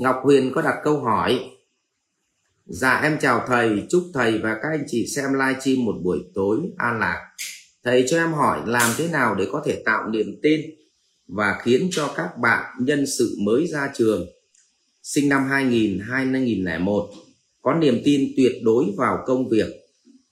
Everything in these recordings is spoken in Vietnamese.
Ngọc Huyền có đặt câu hỏi Dạ em chào thầy, chúc thầy và các anh chị xem livestream một buổi tối an lạc. Thầy cho em hỏi làm thế nào để có thể tạo niềm tin và khiến cho các bạn nhân sự mới ra trường sinh năm 2000, 2001 có niềm tin tuyệt đối vào công việc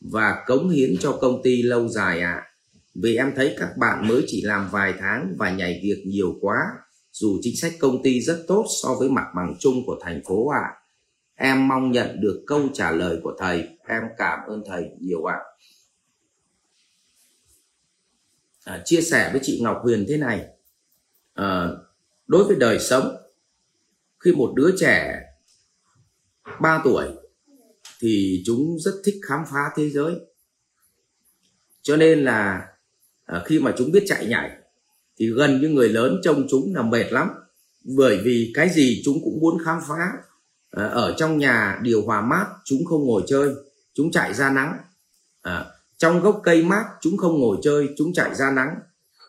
và cống hiến cho công ty lâu dài ạ. À. Vì em thấy các bạn mới chỉ làm vài tháng và nhảy việc nhiều quá dù chính sách công ty rất tốt so với mặt bằng chung của thành phố ạ. À. Em mong nhận được câu trả lời của thầy. Em cảm ơn thầy nhiều ạ. À, chia sẻ với chị Ngọc Huyền thế này. À, đối với đời sống, khi một đứa trẻ 3 tuổi thì chúng rất thích khám phá thế giới. Cho nên là à, khi mà chúng biết chạy nhảy thì gần như người lớn trông chúng là mệt lắm. Bởi vì cái gì chúng cũng muốn khám phá. À, ở trong nhà điều hòa mát chúng không ngồi chơi chúng chạy ra nắng. À, trong gốc cây mát chúng không ngồi chơi chúng chạy ra nắng.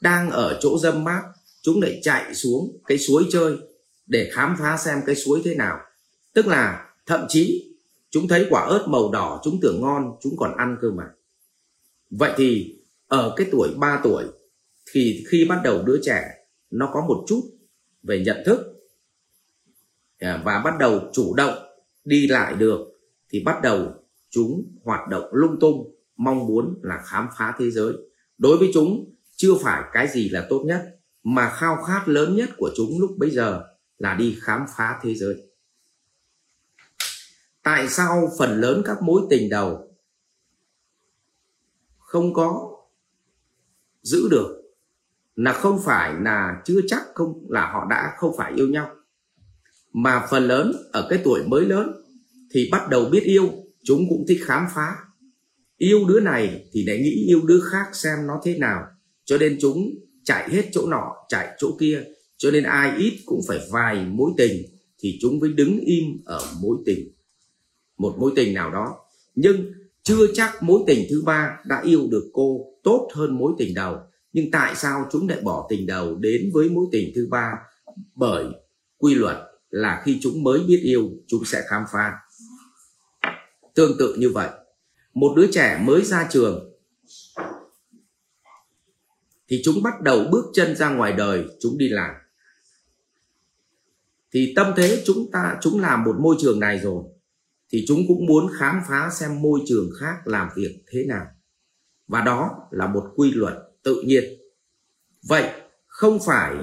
Đang ở chỗ dâm mát chúng lại chạy xuống cái suối chơi để khám phá xem cái suối thế nào. Tức là thậm chí chúng thấy quả ớt màu đỏ chúng tưởng ngon chúng còn ăn cơ mà. Vậy thì ở cái tuổi 3 tuổi thì khi bắt đầu đứa trẻ, nó có một chút về nhận thức à, và bắt đầu chủ động đi lại được, thì bắt đầu chúng hoạt động lung tung, mong muốn là khám phá thế giới. Đối với chúng, chưa phải cái gì là tốt nhất, mà khao khát lớn nhất của chúng lúc bấy giờ là đi khám phá thế giới. Tại sao phần lớn các mối tình đầu không có giữ được? Là không phải là chưa chắc không, là họ đã không phải yêu nhau. Mà phần lớn ở cái tuổi mới lớn thì bắt đầu biết yêu, chúng cũng thích khám phá. Yêu đứa này thì lại nghĩ yêu đứa khác xem nó thế nào, cho nên chúng chạy hết chỗ nọ, chạy chỗ kia, cho nên ai ít cũng phải vài mối tình thì chúng mới đứng im ở mối tình. Một mối tình nào đó. Nhưng chưa chắc mối tình thứ ba đã yêu được cô tốt hơn mối tình đầu nhưng tại sao chúng lại bỏ tình đầu đến với mối tình thứ ba? Bởi quy luật là khi chúng mới biết yêu, chúng sẽ khám phá. Tương tự như vậy, một đứa trẻ mới ra trường thì chúng bắt đầu bước chân ra ngoài đời, chúng đi làm. Thì tâm thế chúng ta, chúng làm một môi trường này rồi, thì chúng cũng muốn khám phá xem môi trường khác làm việc thế nào. Và đó là một quy luật tự nhiên. Vậy không phải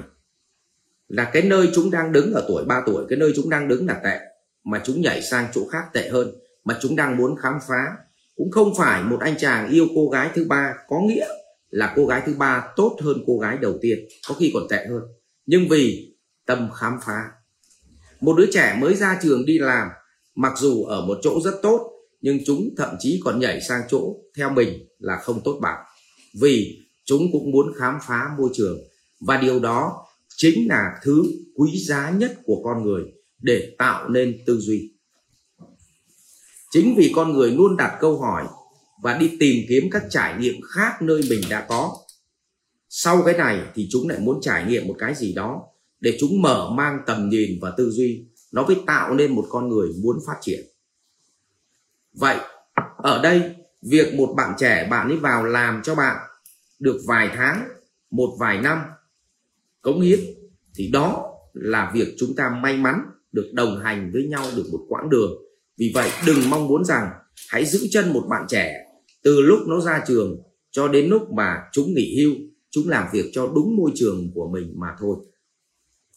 là cái nơi chúng đang đứng ở tuổi 3 tuổi, cái nơi chúng đang đứng là tệ, mà chúng nhảy sang chỗ khác tệ hơn, mà chúng đang muốn khám phá. Cũng không phải một anh chàng yêu cô gái thứ ba, có nghĩa là cô gái thứ ba tốt hơn cô gái đầu tiên, có khi còn tệ hơn. Nhưng vì tâm khám phá. Một đứa trẻ mới ra trường đi làm, mặc dù ở một chỗ rất tốt, nhưng chúng thậm chí còn nhảy sang chỗ theo mình là không tốt bằng. Vì chúng cũng muốn khám phá môi trường. Và điều đó chính là thứ quý giá nhất của con người để tạo nên tư duy. Chính vì con người luôn đặt câu hỏi và đi tìm kiếm các trải nghiệm khác nơi mình đã có, sau cái này thì chúng lại muốn trải nghiệm một cái gì đó để chúng mở mang tầm nhìn và tư duy. Nó mới tạo nên một con người muốn phát triển. Vậy, ở đây, việc một bạn trẻ bạn ấy vào làm cho bạn được vài tháng một vài năm cống hiến thì đó là việc chúng ta may mắn được đồng hành với nhau được một quãng đường. Vì vậy đừng mong muốn rằng hãy giữ chân một bạn trẻ từ lúc nó ra trường cho đến lúc mà chúng nghỉ hưu chúng làm việc cho đúng môi trường của mình mà thôi.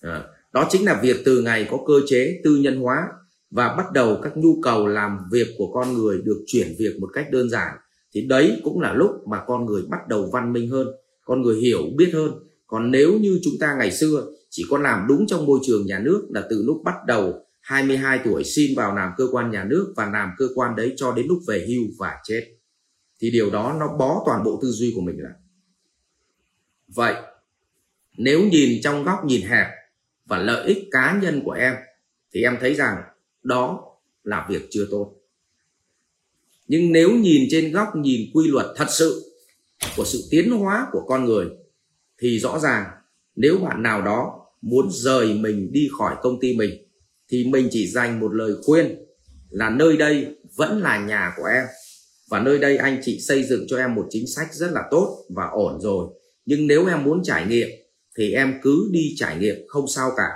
À, đó chính là việc từ ngày có cơ chế tư nhân hóa và bắt đầu các nhu cầu làm việc của con người được chuyển việc một cách đơn giản thì đấy cũng là lúc mà con người bắt đầu văn minh hơn, con người hiểu, biết hơn. Còn nếu như chúng ta ngày xưa chỉ có làm đúng trong môi trường nhà nước là từ lúc bắt đầu 22 tuổi xin vào làm cơ quan nhà nước và làm cơ quan đấy cho đến lúc về hưu và chết, thì điều đó nó bó toàn bộ tư duy của mình lại. Vậy, nếu nhìn trong góc nhìn hẹp và lợi ích cá nhân của em, thì em thấy rằng đó là việc chưa tốt nhưng nếu nhìn trên góc nhìn quy luật thật sự của sự tiến hóa của con người, thì rõ ràng nếu bạn nào đó muốn rời mình đi khỏi công ty mình, thì mình chỉ dành một lời khuyên là nơi đây vẫn là nhà của em. Và nơi đây anh chị xây dựng cho em một chính sách rất là tốt và ổn rồi. Nhưng nếu em muốn trải nghiệm, thì em cứ đi trải nghiệm không sao cả.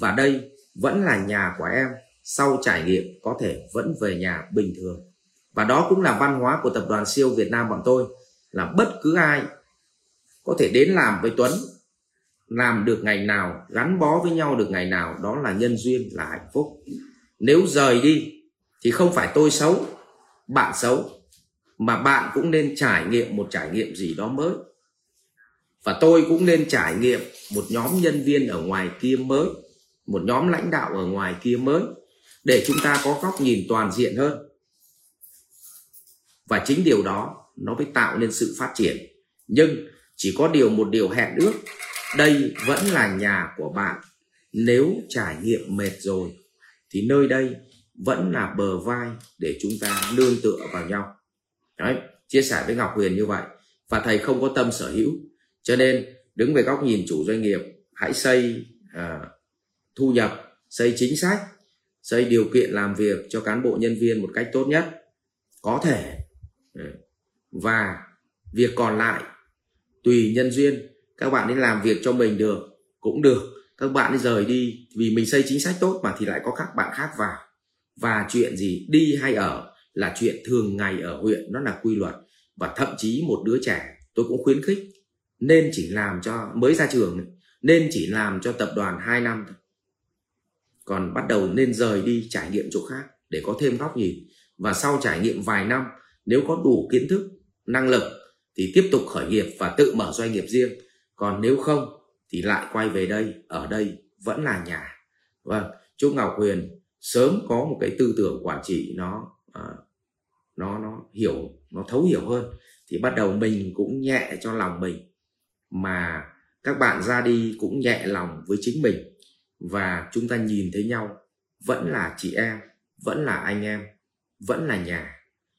Và đây vẫn là nhà của em, sau trải nghiệm có thể vẫn về nhà bình thường và đó cũng là văn hóa của tập đoàn siêu Việt Nam bọn tôi, là bất cứ ai có thể đến làm với Tuấn, làm được ngày nào, gắn bó với nhau được ngày nào, đó là nhân duyên, là hạnh phúc. Nếu rời đi thì không phải tôi xấu, bạn xấu, mà bạn cũng nên trải nghiệm một trải nghiệm gì đó mới. Và tôi cũng nên trải nghiệm một nhóm nhân viên ở ngoài kia mới, một nhóm lãnh đạo ở ngoài kia mới, để chúng ta có góc nhìn toàn diện hơn và chính điều đó nó mới tạo nên sự phát triển. Nhưng chỉ có điều một điều hẹn ước đây vẫn là nhà của bạn. Nếu trải nghiệm mệt rồi thì nơi đây vẫn là bờ vai để chúng ta nương tựa vào nhau. Đấy chia sẻ với ngọc huyền như vậy. Và thầy không có tâm sở hữu cho nên đứng về góc nhìn chủ doanh nghiệp hãy xây à, thu nhập xây chính sách xây điều kiện làm việc cho cán bộ nhân viên một cách tốt nhất. Có thể Ừ. và việc còn lại, tùy nhân duyên, các bạn nên làm việc cho mình được, cũng được. Các bạn đi rời đi vì mình xây chính sách tốt mà thì lại có các bạn khác vào. Và chuyện gì đi hay ở là chuyện thường ngày ở huyện, nó là quy luật. Và thậm chí một đứa trẻ, tôi cũng khuyến khích, nên chỉ làm cho, mới ra trường nên chỉ làm cho tập đoàn 2 năm thôi. Còn bắt đầu nên rời đi trải nghiệm chỗ khác để có thêm góc nhìn. Và sau trải nghiệm vài năm nếu có đủ kiến thức, năng lực thì tiếp tục khởi nghiệp và tự mở doanh nghiệp riêng. Còn nếu không thì lại quay về đây, ở đây vẫn là nhà. Vâng chúc ngọc huyền sớm có một cái tư tưởng quản trị nó à, nó nó hiểu, nó thấu hiểu hơn. Thì bắt đầu mình cũng nhẹ cho lòng mình, mà các bạn ra đi cũng nhẹ lòng với chính mình. Và chúng ta nhìn thấy nhau, vẫn là chị em, vẫn là anh em, vẫn là nhà